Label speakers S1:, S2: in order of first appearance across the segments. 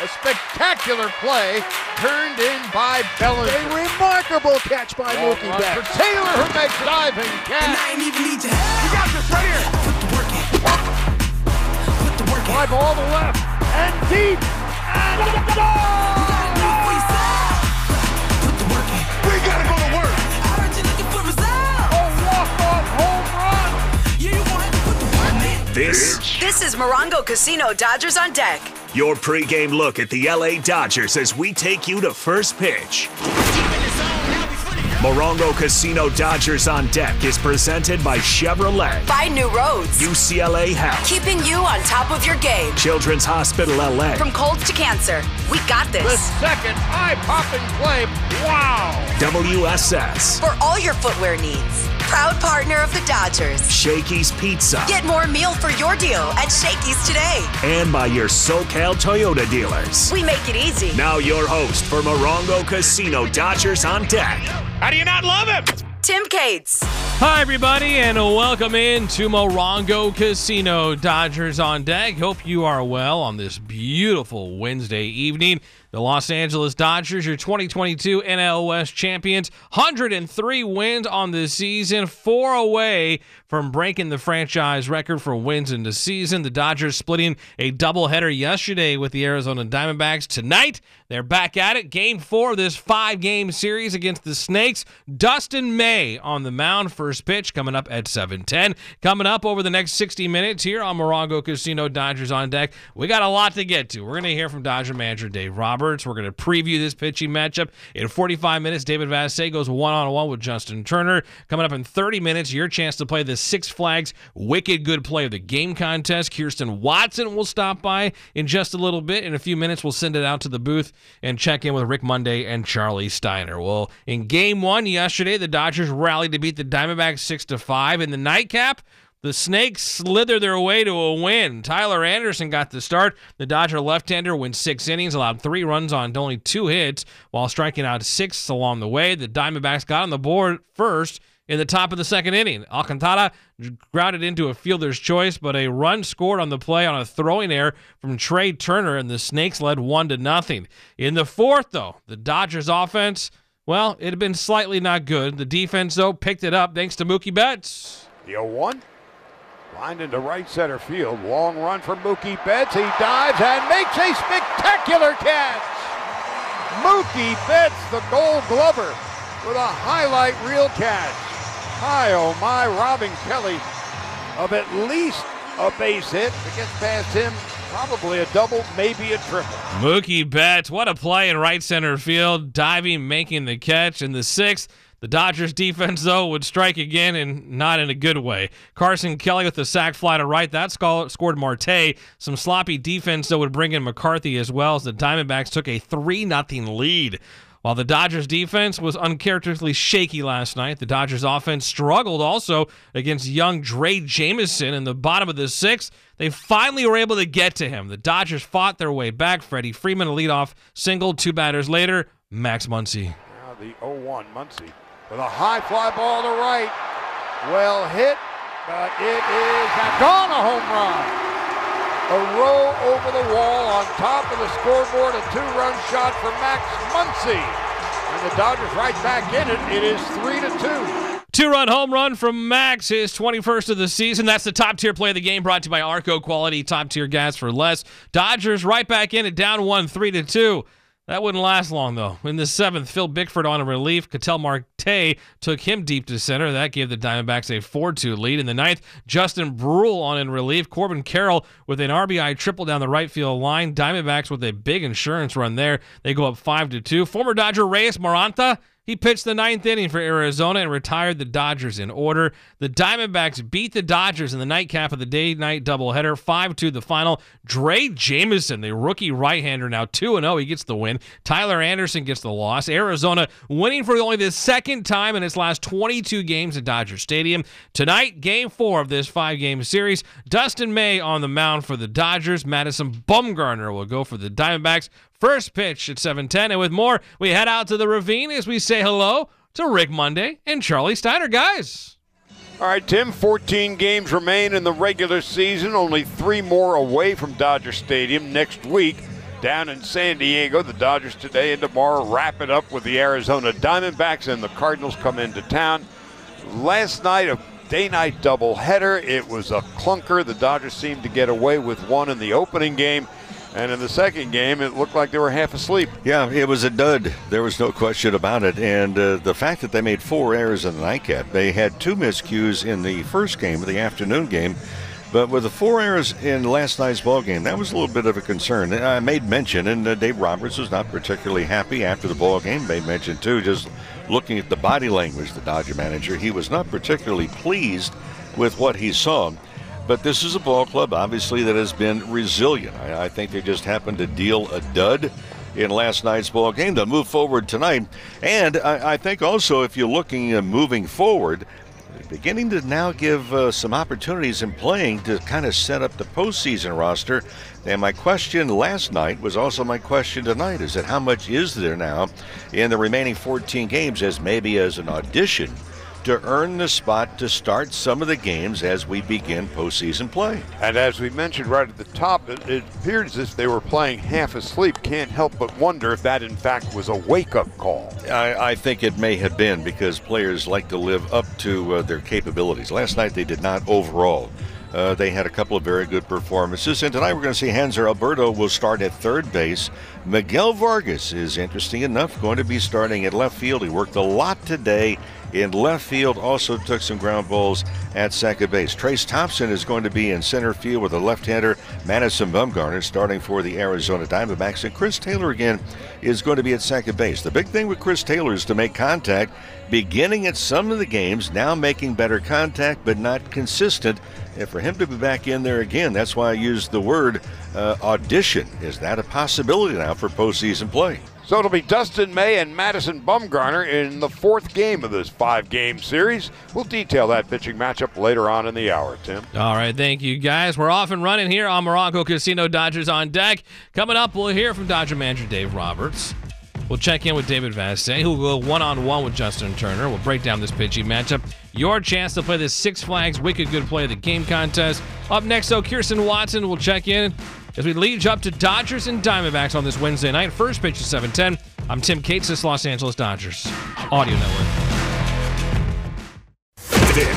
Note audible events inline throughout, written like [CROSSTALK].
S1: A spectacular play turned in by Bellinger.
S2: A remarkable catch by
S1: Long
S2: Mookie
S1: run
S2: Betts.
S1: for Taylor who makes a diving
S3: And
S1: catch.
S3: I ain't even need your help.
S1: You got this right here.
S3: Put the work in. Put the work in.
S1: Fly ball to left and deep. And
S3: You gotta it. Put the work in.
S1: we gotta go
S3: in.
S4: This,
S5: This is Morongo Casino Dodgers on deck.
S4: your pregame look at the LA Dodgers as we take you to first pitch. Morongo Casino Dodgers on Deck is presented by Chevrolet,
S5: Find new roads.
S4: UCLA Health,
S5: Keeping you on top of your game.
S4: Children's Hospital LA,
S5: From colds to cancer, we got this.
S1: The second eye-popping play. Wow.
S4: WSS,
S5: For all your footwear needs. Proud partner of the Dodgers.
S4: Shakey's Pizza,
S5: Get more meal for your deal at Shakey's today.
S4: and by your SoCal Toyota dealers.
S5: We make it easy.
S4: Now your host for Morongo Casino Dodgers on Deck,
S6: How do you not love him?
S5: Tim Cates.
S6: Hi, everybody, and welcome in to Morongo Casino Dodgers on deck. Hope you are well on this beautiful Wednesday evening. The Los Angeles Dodgers, your 2022 NL West champions, 103 wins on the season, four away from breaking the franchise record for wins in the season. The Dodgers splitting a doubleheader yesterday with the Arizona Diamondbacks. Tonight, they're back at it. Game four of this five game series against the Snakes. Dustin May on the mound. First pitch coming up at 7:10. Coming up over the next 60 minutes here on Morongo Casino Dodgers on deck. We got a lot to get to. We're going to hear from Dodger manager Dave Roberts. We're going to preview this pitching matchup. In 45 minutes, David Vassegh goes one on one with Justin Turner. Coming up in 30 minutes, your chance to play the Six Flags Wicked Good Play of the Game contest. Kirsten Watson will stop by in just a little bit. In a few minutes, we'll send it out to the booth and check in with Rick Monday and Charlie Steiner. Well, in game one yesterday, the Dodgers rallied to beat the Diamondbacks 6 to 5. In the nightcap, the Snakes slither their way to a win. Tyler Anderson got the start. The Dodger left-hander went six innings, allowed three runs on only two hits, while striking out six along the way. The Diamondbacks got on the board first in the top of the second inning. Alcantara grounded into a fielder's choice, but a run scored on the play on a throwing error from Trea Turner, and the Snakes led one to nothing. In the fourth, though, the Dodgers offense, well, it had been slightly not good. The defense, though, picked it up thanks to Mookie Betts.
S1: The 0-1. Lined into right center field. Long run for Mookie Betts. He dives and makes a spectacular catch. Mookie Betts, the gold glover, with a highlight reel catch. Hi, oh my, robbing Kelly of at least a base hit. If it gets past him, probably a double, maybe a triple.
S6: Mookie Betts, what a play in right center field, diving, making the catch. In the sixth, the Dodgers defense, though, would strike again and not in a good way. Carson Kelly with the sac fly to right. That scored Marte. Some sloppy defense, though, would bring in McCarthy as well as the Diamondbacks took a 3 0 lead. While the Dodgers defense was uncharacteristically shaky last night, the Dodgers offense struggled also against young Drey Jameson in the bottom of the sixth. They finally were able to get to him. The Dodgers fought their way back. Freddie Freeman, a leadoff single. Two batters later, Max Muncy.
S1: Now the 0-1, Muncy with a high fly ball to right. Well hit, but it is gone a home run. A row over the wall on top of the scoreboard, a two-run shot for Max Muncy. And the Dodgers right back in it. It is three to two.
S6: Two run home run from Max, his 21st of the season. That's the top tier play of the game brought to you by Arco Quality, top tier gas for less. Dodgers right back in it, down one, three to two. That wouldn't last long, though. In the seventh, Phil Bickford on a relief. Ketel Marte took him deep to center. That gave the Diamondbacks a 4 2 lead. In the ninth, Justin Bruihl on in relief. Corbin Carroll with an RBI triple down the right field line. Diamondbacks with a big insurance run there. They go up 5 to 2. Former Dodger Reyes Moronta. He pitched the ninth inning for Arizona and retired the Dodgers in order. The Diamondbacks beat the Dodgers in the nightcap of the day night doubleheader, 5 2 the final. Drey Jameson, the rookie right hander, now 2 0. He gets the win. Tyler Anderson gets the loss. Arizona winning for only the second time in its last 22 games at Dodger Stadium. Tonight, game four of this five game series. Dustin May on the mound for the Dodgers. Madison Bumgarner will go for the Diamondbacks. First pitch at 7:10, and with more, we head out to the ravine as we say hello to Rick Monday and Charlie Steiner, guys.
S1: All right, Tim, 14 games remain in the regular season, only three more away from Dodger Stadium next week. down in San Diego. The Dodgers today and tomorrow wrap it up with the Arizona Diamondbacks, and the Cardinals come into town. Last night, a day night doubleheader. It was a clunker. The Dodgers seemed to get away with one in the opening game. And in the second game, it looked like they were half asleep.
S7: Yeah, it was a dud. There was no question about it. And uh, the fact that they made four errors in the nightcap, they had two miscues in the first game, the afternoon game. But with the four errors in last night's ball game, that was a little bit of a concern. I made mention, and uh, Dave Roberts was not particularly happy after the ball game. Made mention too, just looking at the body language, the Dodger manager, he was not particularly pleased with what he saw. But this is a ball club, obviously, that has been resilient. I, I think they just happened to deal a dud in last night's ball game. They'll move forward tonight, and I, I think also if you're looking uh, moving forward, beginning to now give uh, some opportunities in playing to kind of set up the postseason roster. And my question last night was also my question tonight: is that how much is there now in the remaining 14 games as maybe as an audition? To earn the spot to start some of the games as we begin postseason play.
S1: And as we mentioned right at the top, it, it appeared as if they were playing half asleep. Can't help but wonder if that, in fact, was a wake up call.
S7: I, I think it may have been because players like to live up to uh, their capabilities. Last night they did not overall. Uh, they had a couple of very good performances. And tonight we're going to see Hanser Alberto will start at third base. Miguel Vargas is interesting enough going to be starting at left field. He worked a lot today in left field, also took some ground balls at second base. Trayce Thompson is going to be in center field with a left-hander, Madison Bumgarner, starting for the Arizona Diamondbacks. And Chris Taylor again is going to be at second base. The big thing with Chris Taylor is to make contact, beginning at some of the games, now making better contact, but not consistent. And for him to be back in there again, that's why I used the word uh, audition. Is that a possibility now for postseason play?
S1: So it'll be Dustin May and Madison Bumgarner in the fourth game of this five game series. We'll detail that pitching matchup later on in the hour, Tim.
S6: All right, thank you guys. We're off and running here on Morongo Casino Dodgers on deck. Coming up, we'll hear from Dodger manager Dave Roberts. We'll check in with David Vassegh, who will go one on one with Justin Turner. We'll break down this pitching matchup. Your chance to play this Six Flags Wicked Good Play of the Game contest. Up next, though, Kirsten Watson will check in as we lead you up to Dodgers and Diamondbacks on this Wednesday night. First pitch is 710. I'm Tim Cates, this Los Angeles Dodgers Audio Network.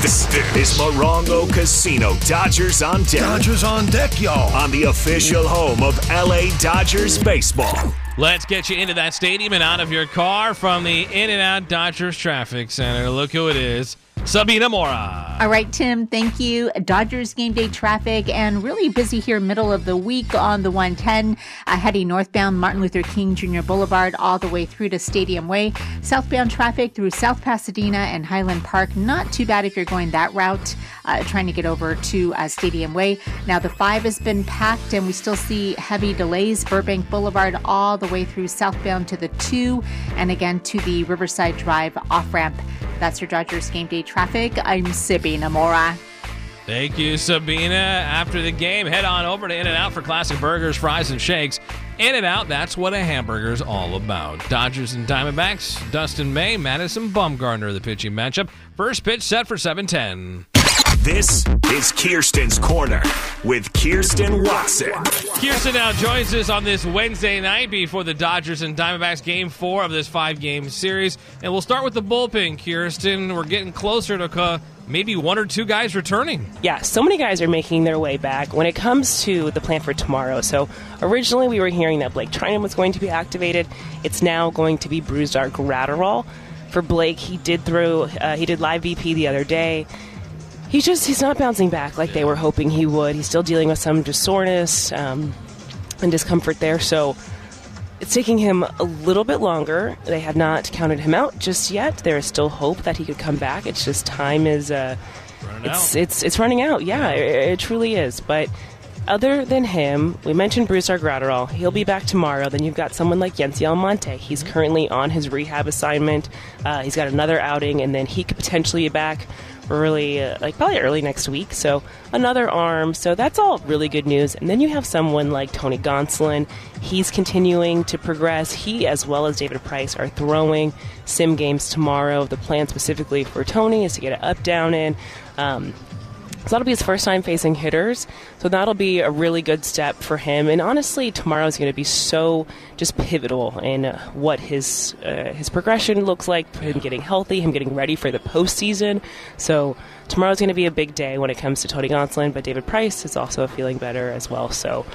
S4: This, is Morongo Casino Dodgers on deck.
S2: Dodgers on deck, y'all.
S4: On the official home of LA Dodgers baseball.
S6: Let's get you into that stadium and out of your car from the In and Out Dodgers Traffic Center. Look who it is. Sabina Mora.
S8: All right, Tim, thank you. Dodgers game day traffic and really busy here middle of the week on the 110, uh, heading northbound Martin Luther King Jr. Boulevard all the way through to Stadium Way. Southbound traffic through South Pasadena and Highland Park, not too bad if you're going that route, uh, trying to get over to uh, Stadium Way. Now, the 5 has been packed and we still see heavy delays. Burbank Boulevard all the way through southbound to the 2 and again to the Riverside Drive off ramp. That's your Dodgers game day traffic. I'm Sabina Mora.
S6: Thank you, Sabina. After the game, head on over to In N Out for classic burgers, fries, and shakes. In and Out, that's what a hamburger's all about. Dodgers and Diamondbacks, Dustin May, Madison Bumgarner, the pitching matchup. First pitch set for 710.
S4: This is Kirsten's Corner with Kirsten Watson.
S6: Kirsten now joins us on this Wednesday night before the Dodgers and Diamondbacks game four of this five game series. And we'll start with the bullpen, Kirsten. We're getting closer to uh, maybe one or two guys returning.
S9: Yeah, so many guys are making their way back when it comes to the plan for tomorrow. So originally we were hearing that Blake Treinen was going to be activated. It's now going to be Brusdar Graterol. For Blake, he did throw, uh, he did live BP the other day he's just he's not bouncing back like they were hoping he would. He's still dealing with some just soreness um, and discomfort there. So it's taking him a little bit longer. They have not counted him out just yet. There is still hope that he could come back. It's just time is uh, it's, it's it's running out. Yeah, it, it truly is. But other than him, we mentioned Bruce Graterol. He'll be back tomorrow. Then you've got someone like Yency Almonte. He's currently on his rehab assignment. Uh, he's got another outing, and then he could potentially be back early, uh, like probably early next week. So another arm. So that's all really good news. And then you have someone like Tony Gonsolin. He's continuing to progress. He, as well as David Price, are throwing sim games tomorrow. The plan specifically for Tony is to get an up down in. Um, So that'll be his first time facing hitters. So that'll be a really good step for him. And honestly, tomorrow is going to be so just pivotal in what his uh, his progression looks like, him getting healthy, him getting ready for the postseason. So tomorrow's going to be a big day when it comes to Tony Gonsolin, but David Price is also feeling better as well. So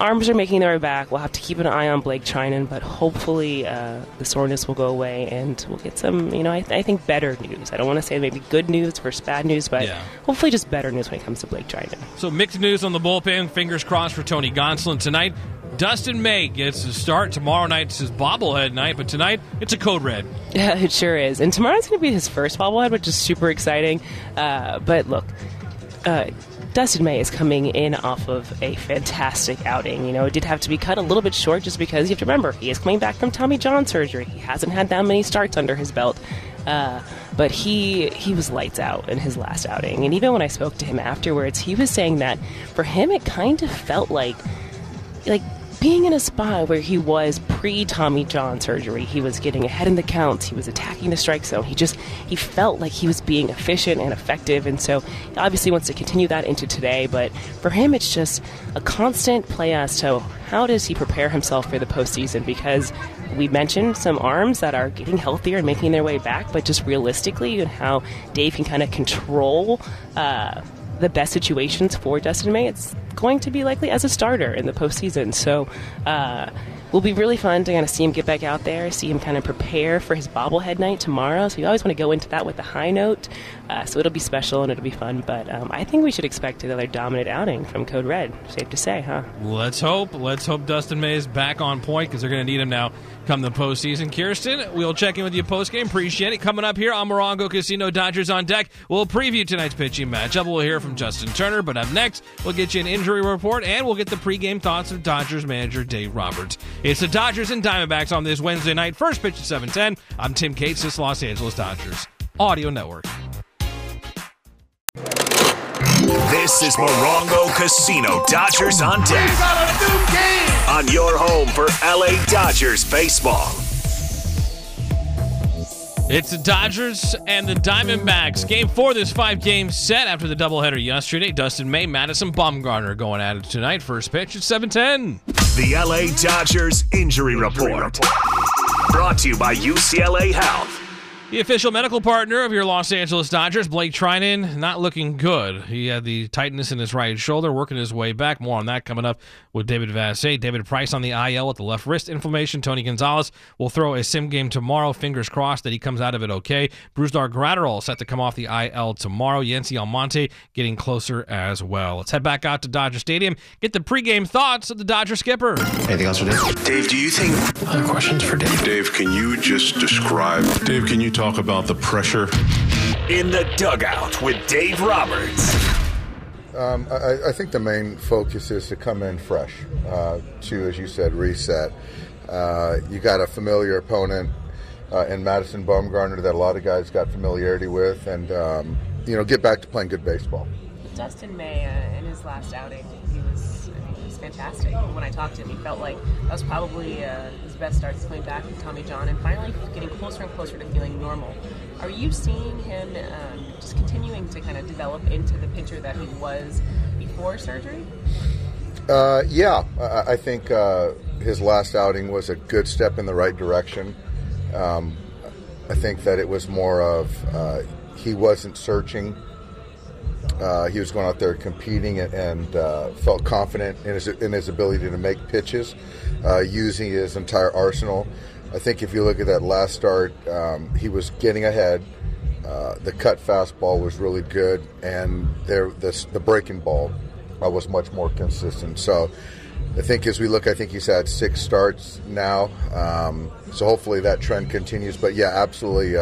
S9: arms are making their way back. We'll have to keep an eye on Blake Treinen, but hopefully uh, the soreness will go away and we'll get some, you know, I, th- I think better news. I don't want to say maybe good news versus bad news, but
S6: Yeah.
S9: hopefully just better news when it comes to Blake Treinen.
S6: So mixed news on the bullpen. Fingers crossed for Tony Gonsolin tonight. Dustin May gets to start. Tomorrow night. night's his bobblehead night, but tonight it's a code red. [LAUGHS]
S9: Yeah, it sure is. And tomorrow's going to be his first bobblehead, which is super exciting. Uh, but look, uh, Dustin May is coming in off of a fantastic outing. You know, it did have to be cut a little bit short just because you have to remember he is coming back from Tommy John surgery. He hasn't had that many starts under his belt. Uh, but he he was lights out in his last outing, and even when I spoke to him afterwards, he was saying that for him it kind of felt like like being in a spot where he was pre Tommy John surgery, he was getting ahead in the counts, he was attacking the strike zone. He just he felt like he was being efficient and effective, and so he obviously wants to continue that into today. But for him, it's just a constant play as to how does he prepare himself for the postseason because. We mentioned some arms that are getting healthier and making their way back, but just realistically, and how Dave can kind of control uh, the best situations for Dustin May, it's going to be likely as a starter in the postseason. So, uh, will be really fun to kind of see him get back out there, see him kind of prepare for his bobblehead night tomorrow. So, you always want to go into that with a high note. Uh, so, it'll be special and it'll be fun. But um, I think we should expect another dominant outing from Code Red. Safe to say, huh?
S6: Let's hope. Let's hope Dustin May is back on point because they're going to need him now come the postseason. Kirsten, we'll check in with you post game. Appreciate it. Coming up here on Morongo Casino Dodgers on deck, we'll preview tonight's pitching matchup. We'll hear from Justin Turner, but up next, we'll get you an injury report and we'll get the pregame thoughts of Dodgers manager Dave Roberts. It's the Dodgers and Diamondbacks on this Wednesday night. First pitch at 710. I'm Tim Cates, this Los Angeles Dodgers Audio Network.
S4: This is Morongo Casino Dodgers on deck. On your home for LA Dodgers baseball.
S6: It's the Dodgers and the Diamondbacks. Game four, this five game set after the doubleheader yesterday. Dustin May, Madison Bumgarner going at it tonight. First pitch at 710.
S4: The LA Dodgers Injury Report. Brought to you by UCLA Health.
S6: The official medical partner of your Los Angeles Dodgers, Blake Treinen, not looking good. He had the tightness in his right shoulder, working his way back. More on that coming up with David Vassegh. David Price on the IL with the left wrist inflammation. Tony Gonsolin will throw a sim game tomorrow. Fingers crossed that he comes out of it okay. Brusdar Graterol set to come off the IL tomorrow. Yency Almonte getting closer as well. Let's head back out to Dodger Stadium, get the pregame thoughts of the Dodger skipper.
S10: Anything else for Dave?
S11: Dave, do you think
S10: Other questions for Dave?
S11: Dave, can you just describe
S12: Dave, can you talk about the pressure?
S4: In the dugout with Dave Roberts.
S13: Um, I, I think the main focus is to come in fresh, uh, to, as you said, reset. Uh, you got a familiar opponent uh, in Madison Bumgarner that a lot of guys got familiarity with, and um, you know, get back to playing good baseball.
S9: Dustin May, uh, in his last outing, he was, I mean, he fantastic. When I talked to him, he felt like that was probably uh, his best start coming back from Tommy John and finally getting closer and closer to feeling normal. Are you seeing him um, just continuing to kind of develop into the pitcher that he was before surgery?
S13: Uh, yeah, I, I think uh, his last outing was a good step in the right direction. Um, I think that it was more of uh, he wasn't searching. Uh, he was going out there competing and, and uh, felt confident in his, in his ability to make pitches, uh, using his entire arsenal. I think if you look at that last start, um, he was getting ahead. Uh, the cut fastball was really good, and there the, the breaking ball uh, was much more consistent. So I think as we look, I think he's had six starts now. Um, so hopefully that trend continues. But yeah, absolutely,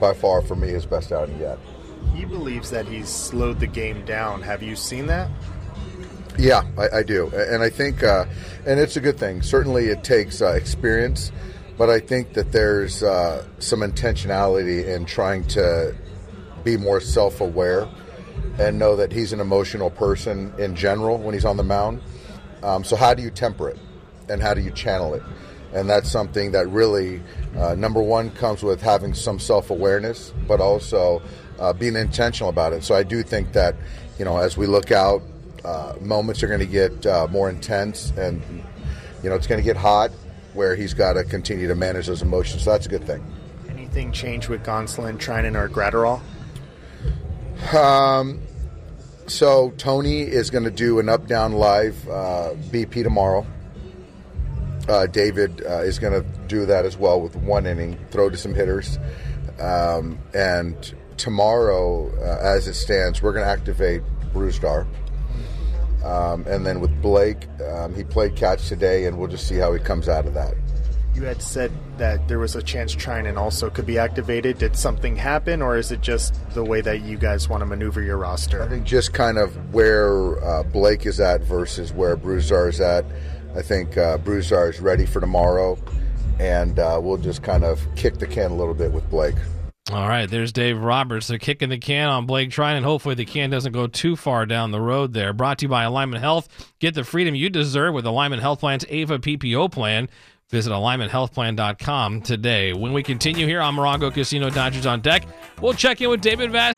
S13: by far for me, his best outing yet.
S14: He believes that he's slowed the game down. Have you seen that?
S13: Yeah, I, I do, and I think, uh, and it's a good thing. Certainly, it takes uh, experience, but I think that there's uh, some intentionality in trying to be more self-aware and know that he's an emotional person in general when he's on the mound. Um, so, how do you temper it, and how do you channel it? And that's something that really, uh, number one, comes with having some self-awareness, but also uh, being intentional about it. So, I do think that you know, as we look out, uh, moments are going to get uh, more intense, and you know, it's going to get hot. Where he's got to continue to manage those emotions. So that's a good thing.
S14: Anything change with Gonsolin, Treinen, or Graterol?
S13: Um, so Tony is going to do an up down live uh, BP tomorrow. Uh, David uh, is going to do that as well with one inning, throw to some hitters, um, and tomorrow, uh, as it stands, we're going to activate Brusdar. Um, and then with Blake, um, he played catch today, and we'll just see how he comes out of that.
S14: You had said that there was a chance Treinen also could be activated. Did something happen, or is it just the way that you guys want to maneuver your roster?
S13: I think just kind of where uh, Blake is at versus where Brusdar is at. I think uh, Brusdar is ready for tomorrow, and uh, we'll just kind of kick the can a little bit with Blake.
S6: All right, there's Dave Roberts. They're kicking the can on Blake Treinen. Hopefully, the can doesn't go too far down the road there. Brought to you by Alignment Health. Get the freedom you deserve with Alignment Health Plan's AVA PPO plan. Visit alignmenthealthplan.com today. When we continue here on Morongo Casino Dodgers on deck, we'll check in with David Vass.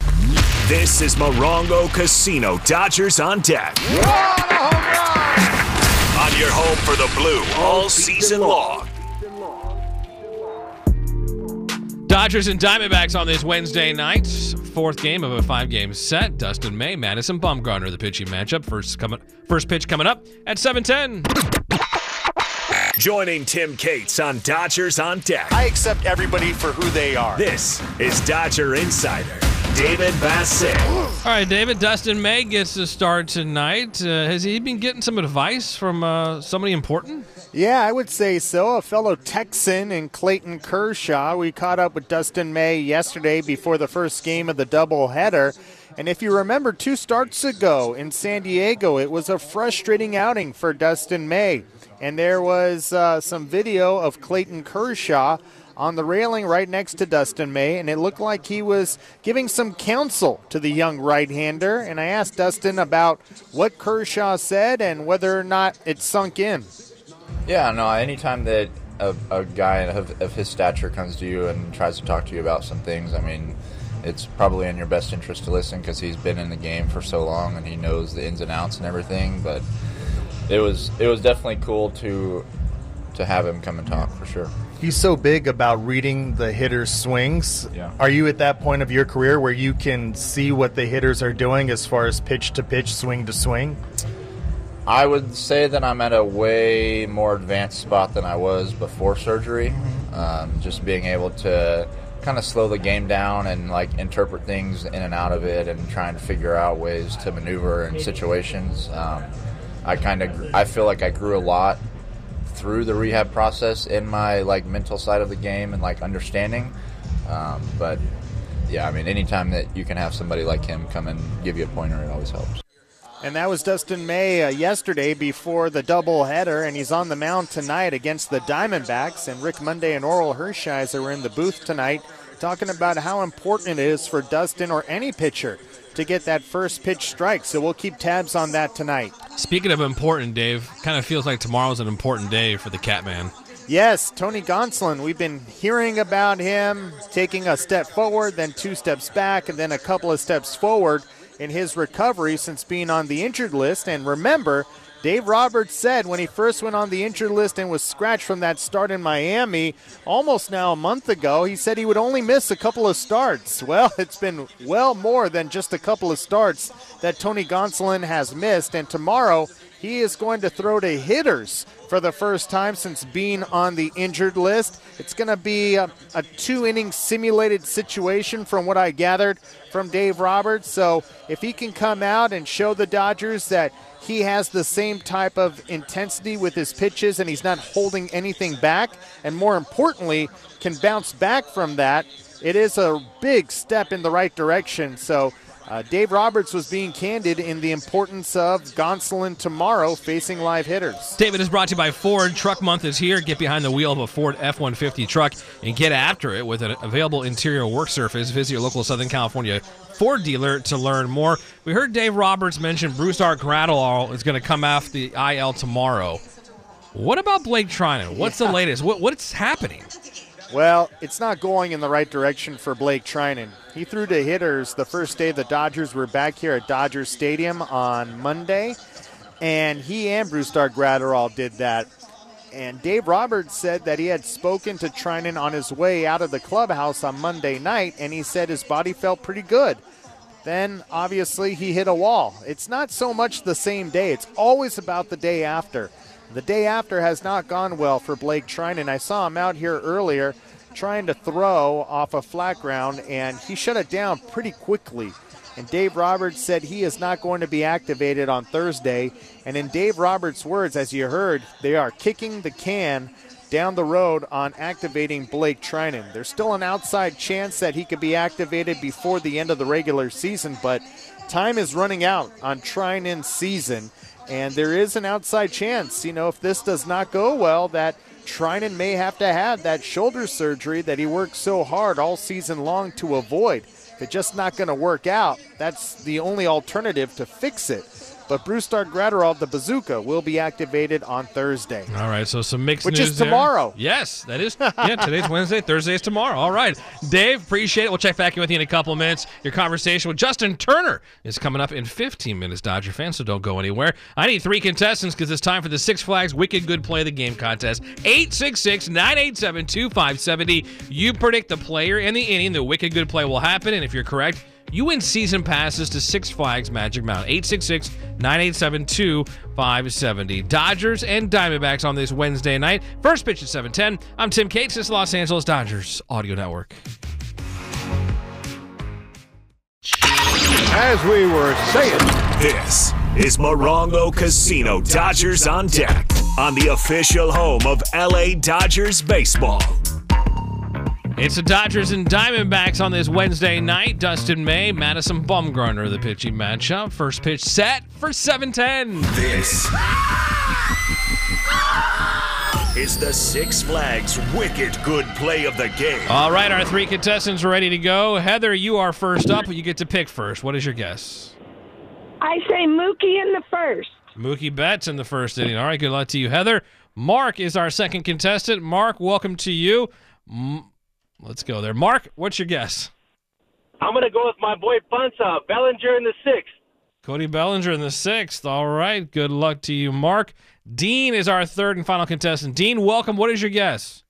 S4: This is Morongo Casino Dodgers on deck. On your home for the blue all season long.
S6: Dodgers and Diamondbacks on this Wednesday night. Fourth game of a five-game set. Dustin May, Madison Bumgarner, the pitching matchup. First coming, first pitch coming up at 7:10.
S4: Joining Tim Cates on Dodgers on deck.
S14: I accept everybody for who they are.
S4: This is Dodger Insider David Vassegh.
S6: All right, David. Dustin May gets to start tonight. Uh, has he been getting some advice from uh, somebody important?
S14: Yeah, I would say so. A fellow Texan in Clayton Kershaw. We caught up with Dustin May yesterday before the first game of the doubleheader. And if you remember, two starts ago in San Diego, it was a frustrating outing for Dustin May. And there was uh, some video of Clayton Kershaw on the railing right next to Dustin May, and it looked like he was giving some counsel to the young right hander. And I asked Dustin about what Kershaw said and whether or not it sunk in.
S15: Yeah, no, anytime that a, a guy of, of his stature comes to you and tries to talk to you about some things, I mean, it's probably in your best interest to listen because he's been in the game for so long and he knows the ins and outs and everything. But it was it was definitely cool to to have him come and talk for sure.
S14: He's so big about reading the hitter's swings.
S15: Yeah.
S14: Are you at that point of your career where you can see what the hitters are doing as far as pitch to pitch, swing to swing?
S15: I would say that I'm at a way more advanced spot than I was before surgery. Um, just being able to kind of slow the game down and like interpret things in and out of it and trying to figure out ways to maneuver in situations. Um, I kind of I feel like I grew a lot through the rehab process in my like mental side of the game and like understanding. Um, but yeah, I mean, anytime that you can have somebody like him come and give you a pointer, it always helps.
S14: And that was Dustin May uh, yesterday before the doubleheader, and he's on the mound tonight against the Diamondbacks. And Rick Monday and Orel Hershiser are in the booth tonight talking about how important it is for Dustin or any pitcher to get that first pitch strike. So we'll keep tabs on that tonight.
S6: Speaking of important, Dave, kind of feels like tomorrow's an important day for the Catman.
S14: Yes, Tony Gonsolin. We've been hearing about him taking a step forward, then two steps back, and then a couple of steps forward in his recovery since being on the injured list. And remember, Dave Roberts said when he first went on the injured list and was scratched from that start in Miami almost now a month ago, he said he would only miss a couple of starts. [LAUGHS] Well, it's been well more than just a couple of starts that Tony Gonsolin has missed. And tomorrow, he is going to throw to hitters for the first time since being on the injured list. It's going to be a, a two inning simulated situation from what I gathered from Dave Roberts. So if he can come out and show the Dodgers that he has the same type of intensity with his pitches and he's not holding anything back, and more importantly, can bounce back from that, it is a big step in the right direction. So uh, Dave Roberts was being candid in the importance of Gonsolin tomorrow facing live hitters.
S6: David is brought to you by Ford. Truck Month is here. Get behind the wheel of a Ford F 150 truck and get after it with an available interior work surface. Visit your local Southern California Ford dealer to learn more. We heard Dave Roberts mention Brusdar Graterol is going to come off the IL tomorrow. What about Blake Treinen? What's
S14: Yeah.
S6: the latest? What, what's happening?
S14: Well, it's not going in the right direction for Blake Treinen. He threw to hitters the first day the Dodgers were back here at Dodger Stadium on Monday, and he and Bruce Brusdar Graterol did that. And Dave Roberts said that he had spoken to Treinen on his way out of the clubhouse on Monday night, and he said his body felt pretty good. Then, obviously, he hit a wall. It's not so much the same day, it's always about the day after. The day after has not gone well for Blake Treinen. I saw him out here earlier trying to throw off a flat ground, and he shut it down pretty quickly. And Dave Roberts said he is not going to be activated on Thursday. And in Dave Roberts' words, as you heard, they are kicking the can down the road on activating Blake Treinen. There's still an outside chance that he could be activated before the end of the regular season, but time is running out on Treinen's season. And there is an outside chance, you know, if this does not go well, that Treinen may have to have that shoulder surgery that he worked so hard all season long to avoid. If it's just not going to work out, that's the only alternative to fix it. But Brusdar Graterol, the bazooka, will be activated on Thursday.
S6: All right, so some mixed
S14: Which
S6: news
S14: is
S6: there.
S14: tomorrow.
S6: Yes, that is. Yeah, today's Wednesday. Thursday is tomorrow. All right, Dave, appreciate it. We'll check back in with you in a couple minutes. Your conversation with Justin Turner is coming up in 15 minutes, Dodger fans. So don't go anywhere. I need three contestants because it's time for the Six Flags Wicked Good Play of the Game contest. 866-987-2570. You predict the player and the inning the Wicked Good Play will happen, and if you're correct. You win season passes to Six Flags Magic Mountain. 866 987 2570. Dodgers and Diamondbacks on this Wednesday night. First pitch at 710. I'm Tim Cates. This is Los Angeles Dodgers Audio Network.
S1: As we were saying,
S4: This is Morongo Casino Dodgers on deck on the official home of LA Dodgers baseball.
S6: It's the Dodgers and Diamondbacks on this Wednesday night. Dustin May, Madison Bumgarner, the pitching matchup. First pitch set for 710.
S4: This is the Six Flags Wicked Good Play of the Game.
S6: All right, our three contestants are ready to go. Heather, you are first up. You get to pick first. What is your guess?
S16: I say Mookie in the first.
S6: Mookie Betts in the first inning. All right, good luck to you, Heather. Mark is our second contestant. Mark, welcome to you. Mm, let's go there. Mark, what's your guess?
S17: I'm going to go with my boy Bunsa, Bellinger in the sixth.
S6: Cody Bellinger in the sixth. All right, good luck to you, Mark. Dean is our third and final contestant. Dean, welcome. What is your guess?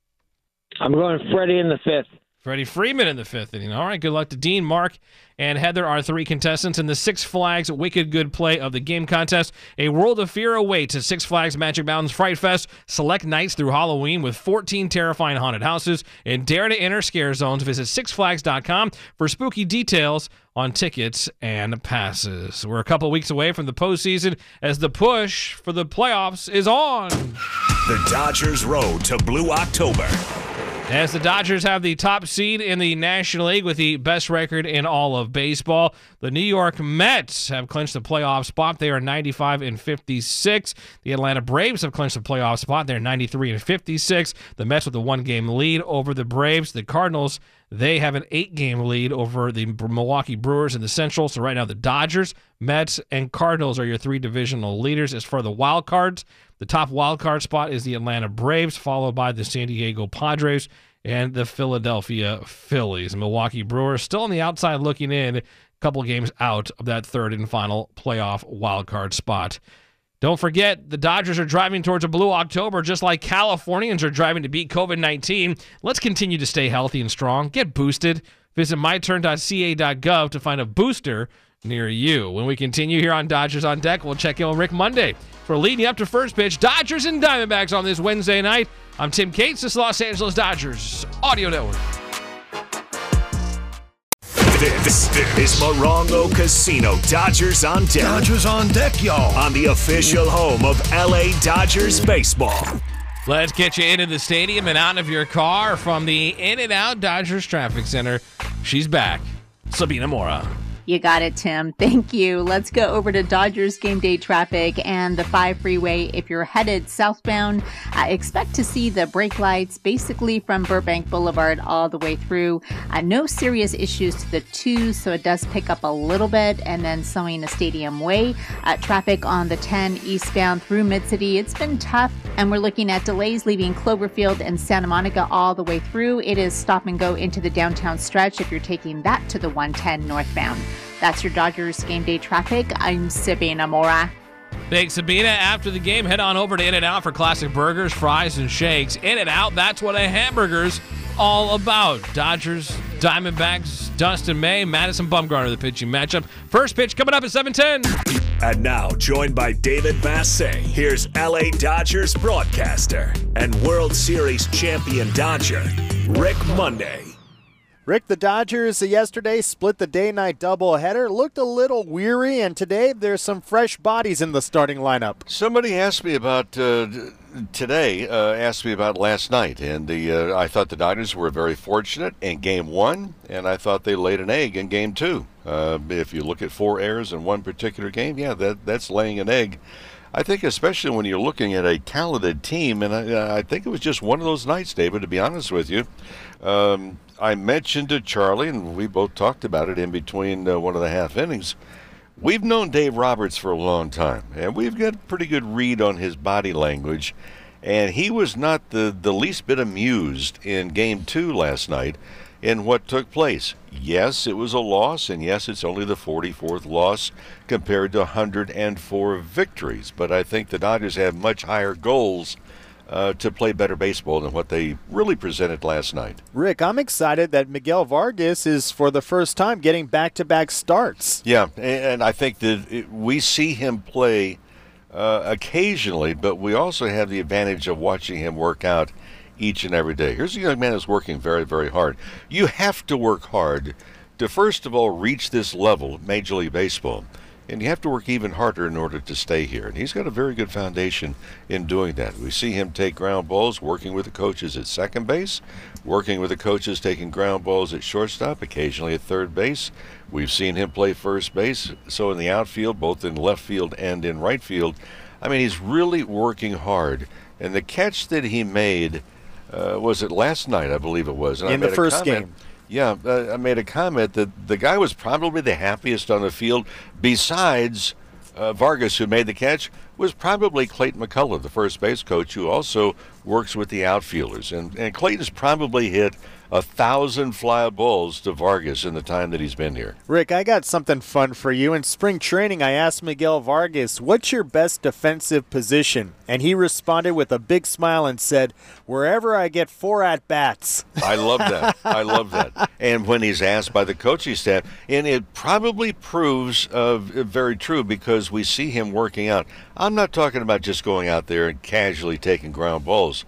S18: I'm going Freddie in the fifth.
S6: Freddie Freeman in the fifth inning. All right, good luck to Dean, Mark, and Heather, our three contestants in the Six Flags Wicked Good Play of the Game contest. A World of Fear awaits at Six Flags Magic Mountains Fright Fest. Select nights through Halloween with 14 terrifying haunted houses. And dare to enter scare zones. Visit sixflags.com for spooky details on tickets and passes. We're a couple weeks away from the postseason as the push for the playoffs is on.
S4: The Dodgers road to Blue October.
S6: As the Dodgers have the top seed in the National League with the best record in all of baseball, the New York Mets have clinched the playoff spot. They are 95 and 56. The Atlanta Braves have clinched the playoff spot. They're 93 and 56. The Mets with a one-game lead over the Braves. The Cardinals they have an eight-game lead over the Milwaukee Brewers in the Central. So right now, the Dodgers, Mets, and Cardinals are your three divisional leaders. As for the wild cards, the top wild card spot is the Atlanta Braves, followed by the San Diego Padres and the Philadelphia Phillies. Milwaukee Brewers still on the outside looking in, a couple games out of that third and final playoff wild card spot. Don't forget, the Dodgers are driving towards a blue October, just like Californians are driving to beat COVID 19. Let's continue to stay healthy and strong. Get boosted. Visit myturn.ca.gov to find a booster near you. When we continue here on Dodgers on Deck, we'll check in with Rick Monday. For leading you up to first pitch, Dodgers and Diamondbacks on this Wednesday night. I'm Tim Cates, this is Los Angeles Dodgers Audio Network.
S4: This, is Morongo Casino Dodgers on deck.
S2: Dodgers on deck, y'all.
S4: On the official home of LA Dodgers baseball.
S6: Let's get you into the stadium and out of your car from the In and Out Dodgers Traffic Center. She's back. Sabina Mora.
S8: You got it, Tim. Thank you. Let's go over to Dodgers game day traffic and the 5 freeway. If you're headed southbound, uh, expect to see the brake lights basically from Burbank Boulevard all the way through. Uh, no serious issues to the 2, so it does pick up a little bit and then the Stadium Way. Uh, traffic on the 10 eastbound through Mid City, it's been tough, and we're looking at delays leaving Cloverfield and Santa Monica all the way through. It is stop and go into the downtown stretch if you're taking that to the 110 northbound. That's your Dodgers game day traffic. I'm Sabina Mora.
S6: Thanks, Sabina. After the game, head on over to In N Out for classic burgers, fries, and shakes. In N Out, that's what a hamburger's all about. Dodgers, Diamondbacks, Dustin May, Madison Bumgarner, the pitching matchup. First pitch coming up at 7:10.
S4: And now, joined by David Vassegh, here's LA Dodgers broadcaster and World Series champion Dodger, Rick Monday.
S14: Rick, the Dodgers yesterday split the day night doubleheader, looked a little weary, and today there's some fresh bodies in the starting lineup.
S7: Somebody asked me about uh, today, uh, asked me about last night, and the uh, I thought the Dodgers were very fortunate in game one, and I thought they laid an egg in game two. Uh, if you look at four errors in one particular game, yeah, that that's laying an egg. I think, especially when you're looking at a talented team, and I, I think it was just one of those nights, David, to be honest with you. Um, I mentioned to Charlie, and we both talked about it in between uh, one of the half innings. We've known Dave Roberts for a long time, and we've got a pretty good read on his body language. And he was not the, the least bit amused in game two last night in what took place. Yes, it was a loss, and yes, it's only the 44th loss compared to 104 victories. But I think the Dodgers have much higher goals uh, to play better baseball than what they really presented last night.
S14: Rick, I'm excited that Miguel Vargas is for the first time getting back to back starts.
S7: Yeah, and I think that we see him play uh, occasionally, but we also have the advantage of watching him work out each and every day. Here's a young man who's working very, very hard. You have to work hard to, first of all, reach this level, Major League Baseball. And you have to work even harder in order to stay here. And he's got a very good foundation in doing that. We see him take ground balls, working with the coaches at second base, working with the coaches taking ground balls at shortstop, occasionally at third base. We've seen him play first base, so in the outfield, both in left field and in right field. I mean, he's really working hard. And the catch that he made uh, was it last night? I believe it was. And
S14: in the first game.
S7: Yeah, uh, I made a comment that the guy was probably the happiest on the field, besides uh, Vargas, who made the catch, was probably Clayton McCullough, the first base coach, who also works with the outfielders. And, and Clayton's probably hit a thousand fly balls to Vargas in the time that he's been here.
S14: Rick, I got something fun for you. In spring training, I asked Miguel Vargas, What's your best defensive position? And he responded with a big smile and said, Wherever I get four at bats.
S7: I love that. [LAUGHS] I love that. And when he's asked by the coaching staff, and it probably proves uh, very true because we see him working out. I'm not talking about just going out there and casually taking ground balls.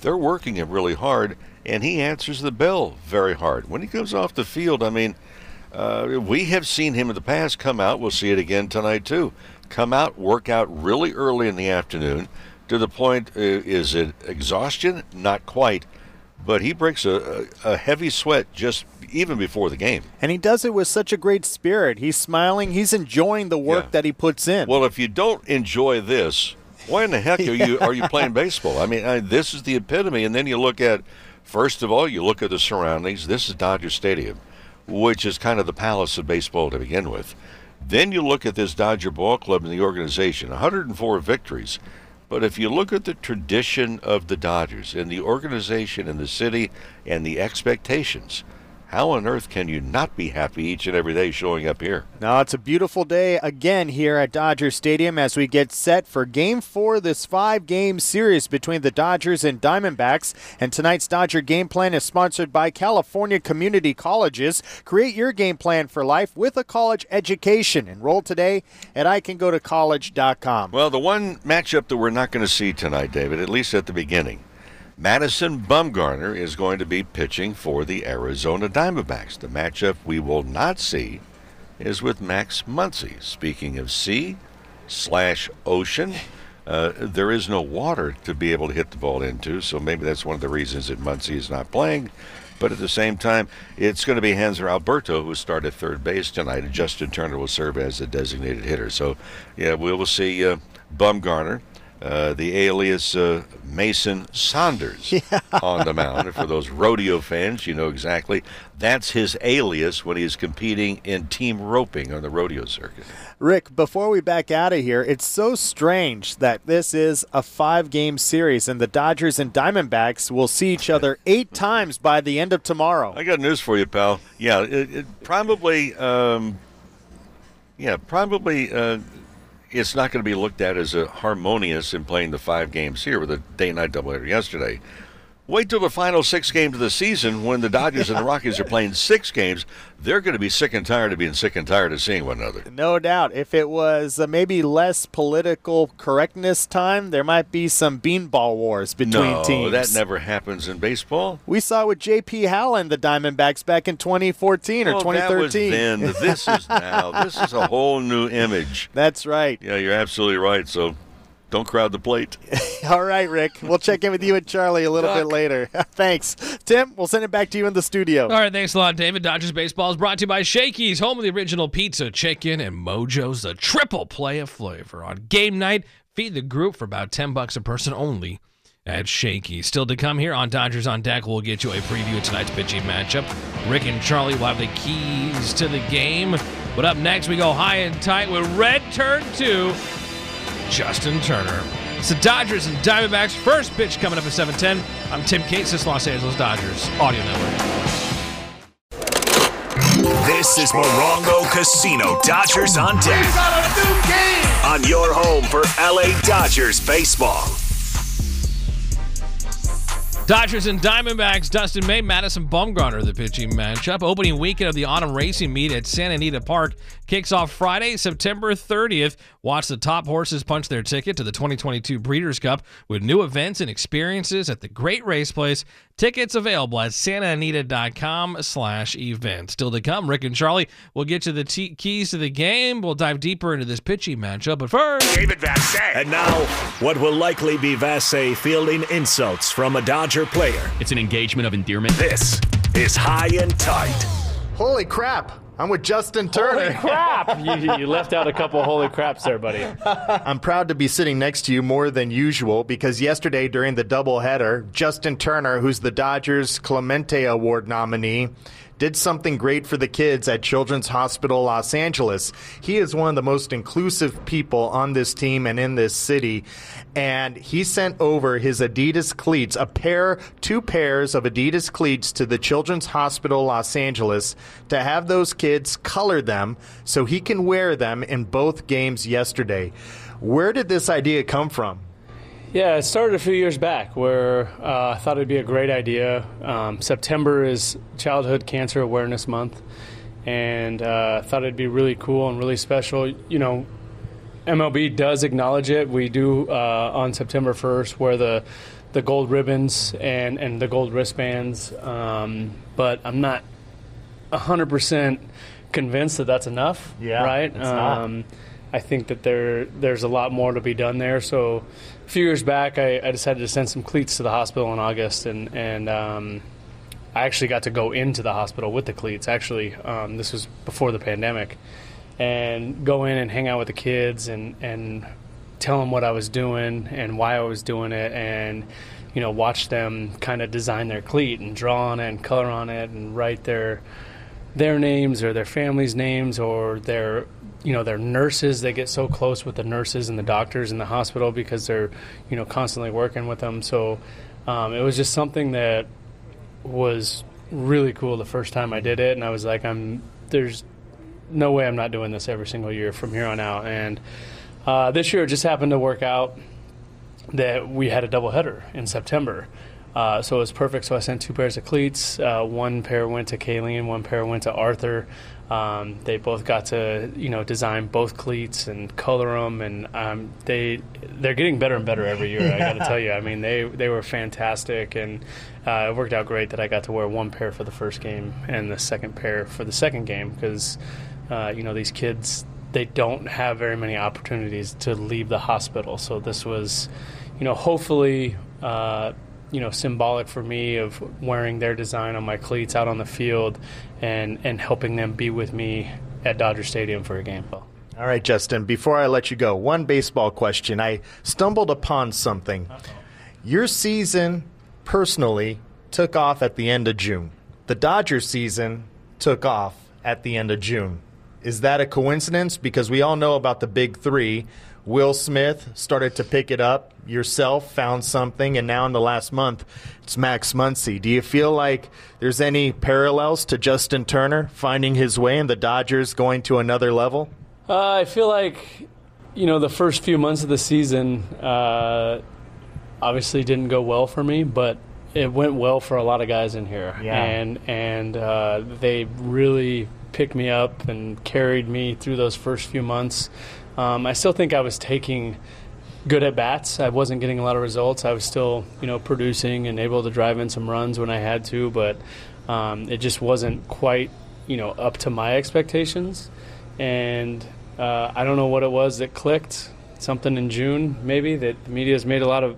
S7: They're working him really hard and he answers the bell very hard. When he comes off the field, I mean, uh, we have seen him in the past come out. We'll see it again tonight, too. Come out, work out really early in the afternoon to the point uh, is it exhaustion? Not quite. But he breaks a, a heavy sweat just even before the game.
S14: And he does it with such a great spirit. He's smiling, he's enjoying the work yeah. that he puts in.
S7: Well, if you don't enjoy this, why in the heck are [LAUGHS] you are you playing baseball? I mean, I, this is the epitome. And then you look at First of all, you look at the surroundings. This is Dodger Stadium, which is kind of the palace of baseball to begin with. Then you look at this Dodger ball club and the organization 104 victories. But if you look at the tradition of the Dodgers and the organization and the city and the expectations, how on earth can you not be happy each and every day showing up here?
S14: Now, it's a beautiful day again here at Dodger Stadium as we get set for game four, this five game series between the Dodgers and Diamondbacks. And tonight's Dodger game plan is sponsored by California Community Colleges. Create your game plan for life with a college education. Enroll today at icangotocollege.com.
S7: Well, the one matchup that we're not going to see tonight, David, at least at the beginning, Madison Bumgarner is going to be pitching for the Arizona Diamondbacks. The matchup we will not see is with Max Muncy. Speaking of sea slash ocean, Uh, there is no water to be able to hit the ball into, so maybe that's one of the reasons that Muncy is not playing. But at the same time, it's going to be Hanser Alberto who started third base tonight, and Justin Turner will serve as the designated hitter. So, yeah, we will see uh, Bumgarner, uh, the alias uh, Mason Saunders, [LAUGHS] on the mound. And for those rodeo fans, you know exactly that's his alias when he's competing in team roping on the rodeo circuit.
S14: Rick, before we back out of here, it's so strange that this is a five game series and the Dodgers and Diamondbacks will see each other [LAUGHS] eight times by the end of tomorrow.
S7: I got news for you, pal. Yeah, it, it probably, um, yeah, probably. Uh, it's not going to be looked at as a harmonious in playing the five games here with a day night doubleheader yesterday. Wait till the final six games of the season when the Dodgers and the Rockies are playing six games. They're going to be sick and tired of being sick and tired of seeing one another.
S14: No doubt. If it was uh, maybe less political correctness time, there might be some beanball wars between
S7: no,
S14: teams.
S7: that never happens in baseball.
S14: We saw with J.P. Howell, the Diamondbacks, back in 2014 or
S7: Well,
S14: 2013.
S7: That was then. This is [LAUGHS] now. This is a whole new image.
S14: That's right.
S7: Yeah, you're absolutely right. So don't crowd the plate. [LAUGHS]
S14: All right, Rick. We'll check in with you and Charlie a little bit later. [LAUGHS] Thanks. Tim, we'll send it back to you in the studio.
S6: All right, thanks a lot, David. Dodgers baseball is brought to you by Shakey's, home of the original pizza, chicken, and Mojo's, the triple play of flavor. On game night, feed the group for about 10 bucks a person only at Shakey's. Still to come here on Dodgers on Deck, we'll get you a preview of tonight's pitching matchup. Rick and Charlie will have the keys to the game. But up next, we go high and tight with Red Turn 2, Justin Turner. It's the Dodgers and Diamondbacks. First pitch coming up at 7:10. I'm Tim Cates, this is Los Angeles Dodgers Audio Network.
S4: This is Morongo Casino Dodgers on deck. On your home for LA Dodgers baseball.
S6: Dodgers and Diamondbacks, Dustin May, Madison Bumgarner, the pitching matchup. Opening weekend of the autumn racing meet at Santa Anita Park kicks off Friday, September 30th. Watch the top horses punch their ticket to the 2022 Breeders' Cup with new events and experiences at the Great Race Place. Tickets available at santaanita.com slash event. Still to come, Rick and Charlie will get you the t- keys to the game. We'll dive deeper into this pitching matchup, but first...
S4: David Vassegh. And now, what will likely be Vassegh fielding insults from a Dodger player.
S19: It's an engagement of endearment.
S4: This is High and Tight.
S14: Holy crap. I'm with Justin Turner.
S20: Holy crap! [LAUGHS] you, you left out a couple holy craps there, buddy.
S14: I'm proud to be sitting next to you more than usual because yesterday during the doubleheader, Justin Turner, who's the Dodgers Clemente Award nominee, did something great for the kids at Children's Hospital Los Angeles. He is one of the most inclusive people on this team and in this city. And he sent over his Adidas cleats, a pair, two pairs of Adidas cleats to the Children's Hospital Los Angeles to have those kids color them so he can wear them in both games yesterday. Where did this idea come from?
S20: Yeah, it started a few years back where uh, I thought it'd be a great idea. Um, September is Childhood Cancer Awareness Month, and uh, thought it'd be really cool and really special. You know, MLB does acknowledge it. We do uh, on September 1st wear the the gold ribbons and, and the gold wristbands, um, but I'm not 100% convinced that that's enough.
S14: Yeah,
S20: right.
S14: it's not.
S20: Um, I think that there there's a lot more to be done there. So a few years back, I, I decided to send some cleats to the hospital in August, and and um, I actually got to go into the hospital with the cleats. Actually, um, this was before the pandemic, and go in and hang out with the kids and and tell them what I was doing and why I was doing it, and you know watch them kind of design their cleat and draw on it and color on it and write their their names or their families' names or their you know their nurses they get so close with the nurses and the doctors in the hospital because they're you know constantly working with them so um, it was just something that was really cool the first time I did it and I was like I'm there's no way I'm not doing this every single year from here on out and uh, this year it just happened to work out that we had a doubleheader in September. Uh, so it was perfect. So I sent two pairs of cleats. Uh, one pair went to Kayleen, one pair went to Arthur. Um, they both got to you know design both cleats and color them, and um, they they're getting better and better every year. I got to tell you, I mean they they were fantastic, and uh, it worked out great that I got to wear one pair for the first game and the second pair for the second game because uh, you know these kids they don't have very many opportunities to leave the hospital. So this was, you know, hopefully, uh, you know, symbolic for me of wearing their design on my cleats out on the field, and and helping them be with me at Dodger Stadium for a game.
S14: All right, Justin, before I let you go, one baseball question. I stumbled upon something. Your season, personally, took off at the end of June. The Dodgers season took off at the end of June. Is that a coincidence? Because we all know about the big three. Will Smith started to pick it up. Yourself found something, and now in the last month, it's Max Muncy. Do you feel like there's any parallels to Justin Turner finding his way and the Dodgers going to another level?
S20: Uh, I feel like, you know, the first few months of the season uh, obviously didn't go well for me, but it went well for a lot of guys in here.
S14: Yeah.
S20: And and uh, they really picked me up and carried me through those first few months. Um, I still think I was taking good at bats. I wasn't getting a lot of results. I was still, you know, producing and able to drive in some runs when I had to, but um, it just wasn't quite, you know, up to my expectations. And uh, I don't know what it was that clicked. Something in June, maybe that the media's made a lot of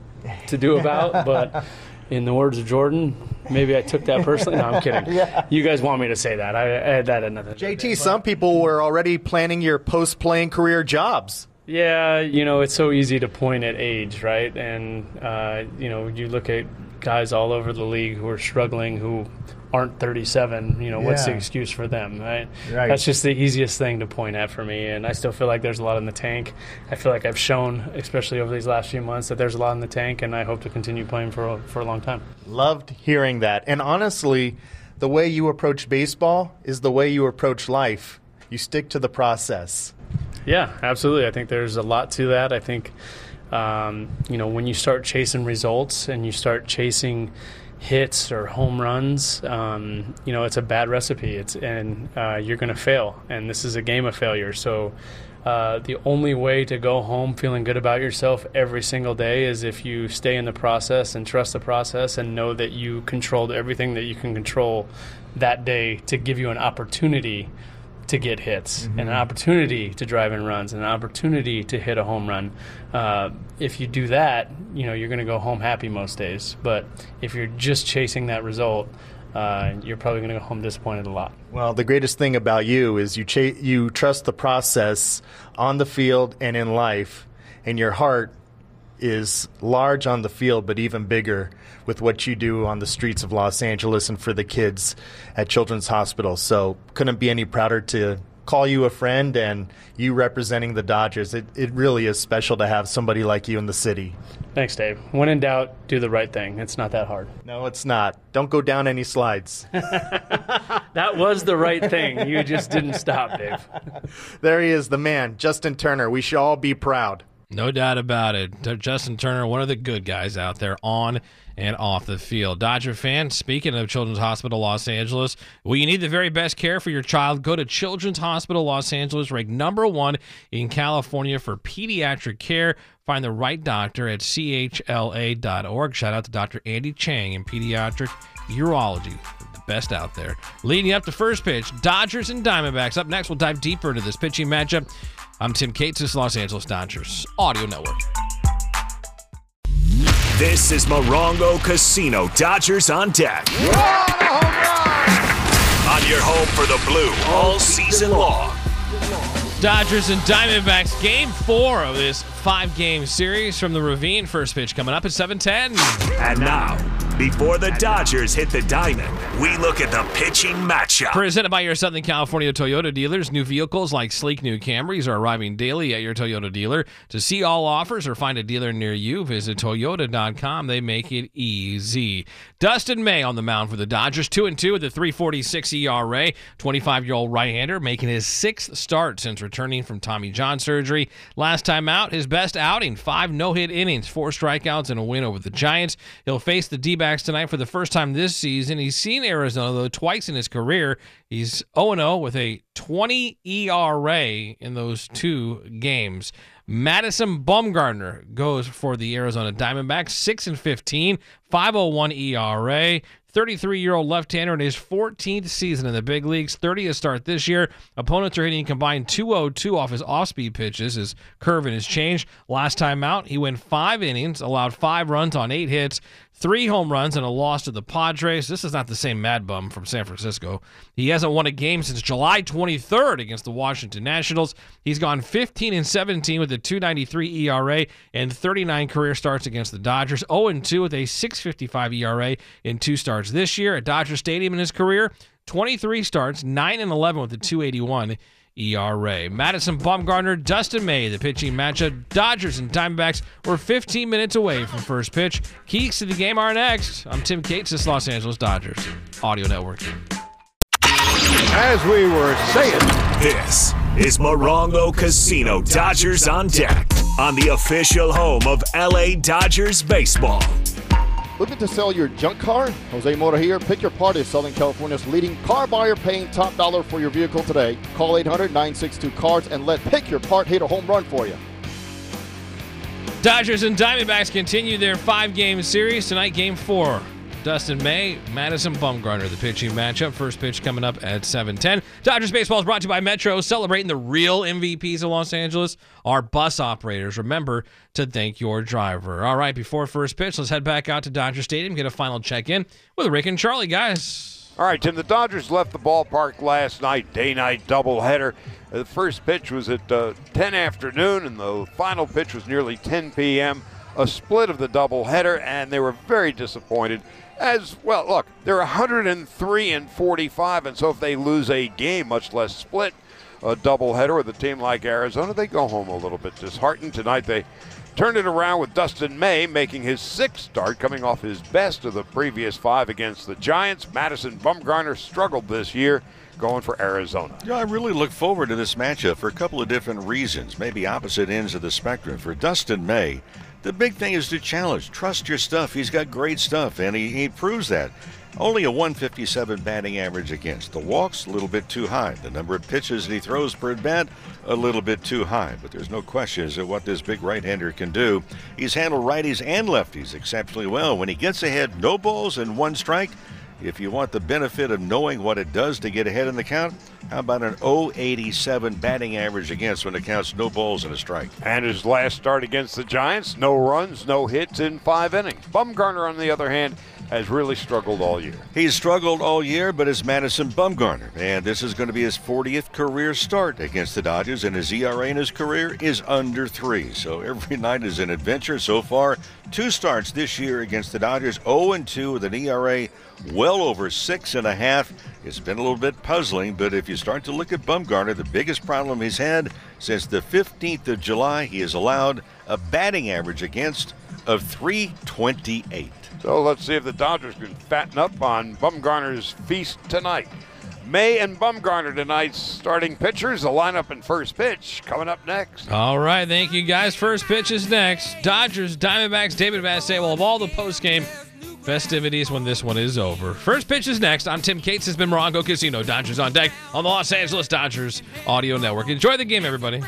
S20: to do about, [LAUGHS] but in the words of Jordan, maybe I took that personally. No, I'm [LAUGHS] kidding.
S14: Yeah.
S20: You guys want me to say that? I, I had that another.
S14: JT, some people were already planning your post playing career jobs.
S20: Yeah, you know, it's so easy to point at age, right? And, uh, you know, you look at guys all over the league who are struggling who aren't 37. You know, what's the excuse for them, right?
S14: Right.
S20: That's just the easiest thing to point at for me. And I still feel like there's a lot in the tank. I feel like I've shown, especially over these last few months, that there's a lot in the tank, and I hope to continue playing for a, for a long time.
S14: Loved hearing that. And honestly, the way you approach baseball is the way you approach life. You stick to the process.
S20: Yeah, absolutely. I think there's a lot to that. I think, um, you know, when you start chasing results and you start chasing hits or home runs, um, you know, it's a bad recipe. It's and uh, you're going to fail. And this is a game of failure. So. Uh, the only way to go home feeling good about yourself every single day is if you stay in the process and trust the process and know that you controlled everything that you can control that day to give you an opportunity to get hits and an opportunity to drive in runs and an opportunity to hit a home run. Uh, if you do that, you know you're going to go home happy most days. But if you're just chasing that result, uh, you're probably going to go home disappointed a lot.
S14: Well, the greatest thing about you is you cha- you trust the process on the field and in life, and your heart is large on the field, but even bigger with what you do on the streets of Los Angeles and for the kids at Children's Hospital. So, couldn't be any prouder to call you a friend and you representing the Dodgers. It, it really is special to have somebody like you in the city.
S20: Thanks, Dave. When in doubt, do the right thing. It's not that hard.
S14: No, it's not. Don't go down any slides. [LAUGHS]
S20: That was the right thing. You just didn't stop, Dave. [LAUGHS]
S14: there he is, the man, Justin Turner. We should all be proud.
S6: No doubt about it. Justin Turner, one of the good guys out there on and off the field. Dodger fan, speaking of Children's Hospital Los Angeles, well, you need the very best care for your child. Go to Children's Hospital Los Angeles, ranked number one in California for pediatric care. Find the right doctor at chla.org. Shout out to Dr. Andy Chang in pediatric urology. The best out there. Leading up to first pitch, Dodgers and Diamondbacks. Up next, we'll dive deeper into this pitching matchup. I'm Tim Cates, this Los Angeles Dodgers Audio Network.
S4: This is Morongo Casino Dodgers on deck. On your home for the blue all season long.
S6: Dodgers and Diamondbacks, game four of this five game series from the Ravine. First pitch coming up at 710.
S4: And now, before the Dodgers hit the diamond, we look at the pitching matchup.
S6: Presented by your Southern California Toyota dealers, new vehicles like sleek new Camrys are arriving daily at your Toyota dealer. To see all offers or find a dealer near you, visit Toyota.com. They make it easy. Dustin May on the mound for the Dodgers, two and two with a 3.46 ERA. 25-year-old right-hander making his sixth start since returning from Tommy John surgery. Last time out, his best outing, five no-hit innings, four strikeouts, and a win over the Giants. He'll face the D-backs tonight for the first time this season. He's seen Arizona though twice in his career. He's 0-0 with a 20 ERA in those two games. Madison Bumgarner goes for the Arizona Diamondbacks, 6 and 15, 501 ERA. 33 year old left hander in his 14th season in the big leagues, 30th start this year. Opponents are hitting combined 202 off his off speed pitches. His curve and his change. Last time out, he went five innings, allowed five runs on eight hits, three home runs and a loss to the Padres. This is not the same Mad Bum from San Francisco. He hasn't won a game since July 23rd against the Washington Nationals. He's gone 15 and 17 with a 2.93 ERA and 39 career starts against the Dodgers. 0 and 2 with a 6.55 ERA in two starts this year at Dodger Stadium in his career. 23 starts, 9 and 11 with a 281 ERA. Madison Bumgarner, Dustin May, the pitching matchup. Dodgers and Diamondbacks were 15 minutes away from first pitch. Keys to the game are next. I'm Tim Cates, this Los Angeles Dodgers Audio Network.
S1: As we were saying,
S4: This is Morongo Casino Dodgers on Deck on the official home of LA Dodgers Baseball.
S2: Looking to sell your junk car? Jose Mota here. Pick Your Part is Southern California's leading car buyer paying top dollar for your vehicle today. Call 800 962 CARS and let Pick Your Part hit a home run for you.
S6: Dodgers and Diamondbacks continue their five game series. Tonight, game four. Dustin May, Madison Bumgarner, the pitching matchup. First pitch coming up at 7:10. Dodgers baseball is brought to you by Metro, celebrating the real MVPs of Los Angeles, our bus operators. Remember to thank your driver. All right, before first pitch, let's head back out to Dodger Stadium, get a final check in with Rick and Charlie, guys.
S1: All right, Tim. The Dodgers left the ballpark last night, day-night doubleheader. The first pitch was at uh, 10 afternoon, and the final pitch was nearly 10 p.m. A split of the doubleheader, and they were very disappointed. As well, look, they're 103 and 45, and so if they lose a game, much less split a doubleheader with a team like Arizona, they go home a little bit disheartened. Tonight they turned it around with Dustin May making his sixth start, coming off his best of the previous five against the Giants. Madison Bumgarner struggled this year, going for Arizona.
S7: Yeah, I really look forward to this matchup for a couple of different reasons, maybe opposite ends of the spectrum. For Dustin May, the big thing is to challenge. Trust your stuff. He's got great stuff, and he, he proves that. Only a 157 batting average against. The walks, a little bit too high. The number of pitches that he throws per at bat, a little bit too high. But there's no question as to what this big right hander can do. He's handled righties and lefties exceptionally well. When he gets ahead, no balls and one strike. If you want the benefit of knowing what it does to get ahead in the count, how about an 087 batting average against when it counts no balls and a strike?
S1: And his last start against the Giants, no runs, no hits in five innings. Bumgarner, on the other hand, has really struggled all year.
S7: He's struggled all year, but it's Madison Bumgarner, and this is going to be his 40th career start against the Dodgers, and his ERA in his career is under three. So every [LAUGHS] night is an adventure. So far, two starts this year against the Dodgers, 0 2 with an ERA well over six and a half. It's been a little bit puzzling, but if you start to look at Bumgarner, the biggest problem he's had since the 15th of July, he has allowed a batting average against of 328.
S1: So let's see if the Dodgers can fatten up on Bumgarner's feast tonight. May and Bumgarner tonight's starting pitchers. The lineup and first pitch coming up next.
S6: All right, thank you guys. First pitch is next. Dodgers, Diamondbacks, David will have all the post-game festivities when this one is over. First pitch is next. I'm Tim Cates. Has been Morongo Casino. Dodgers on deck on the Los Angeles Dodgers Audio Network. Enjoy the game, everybody.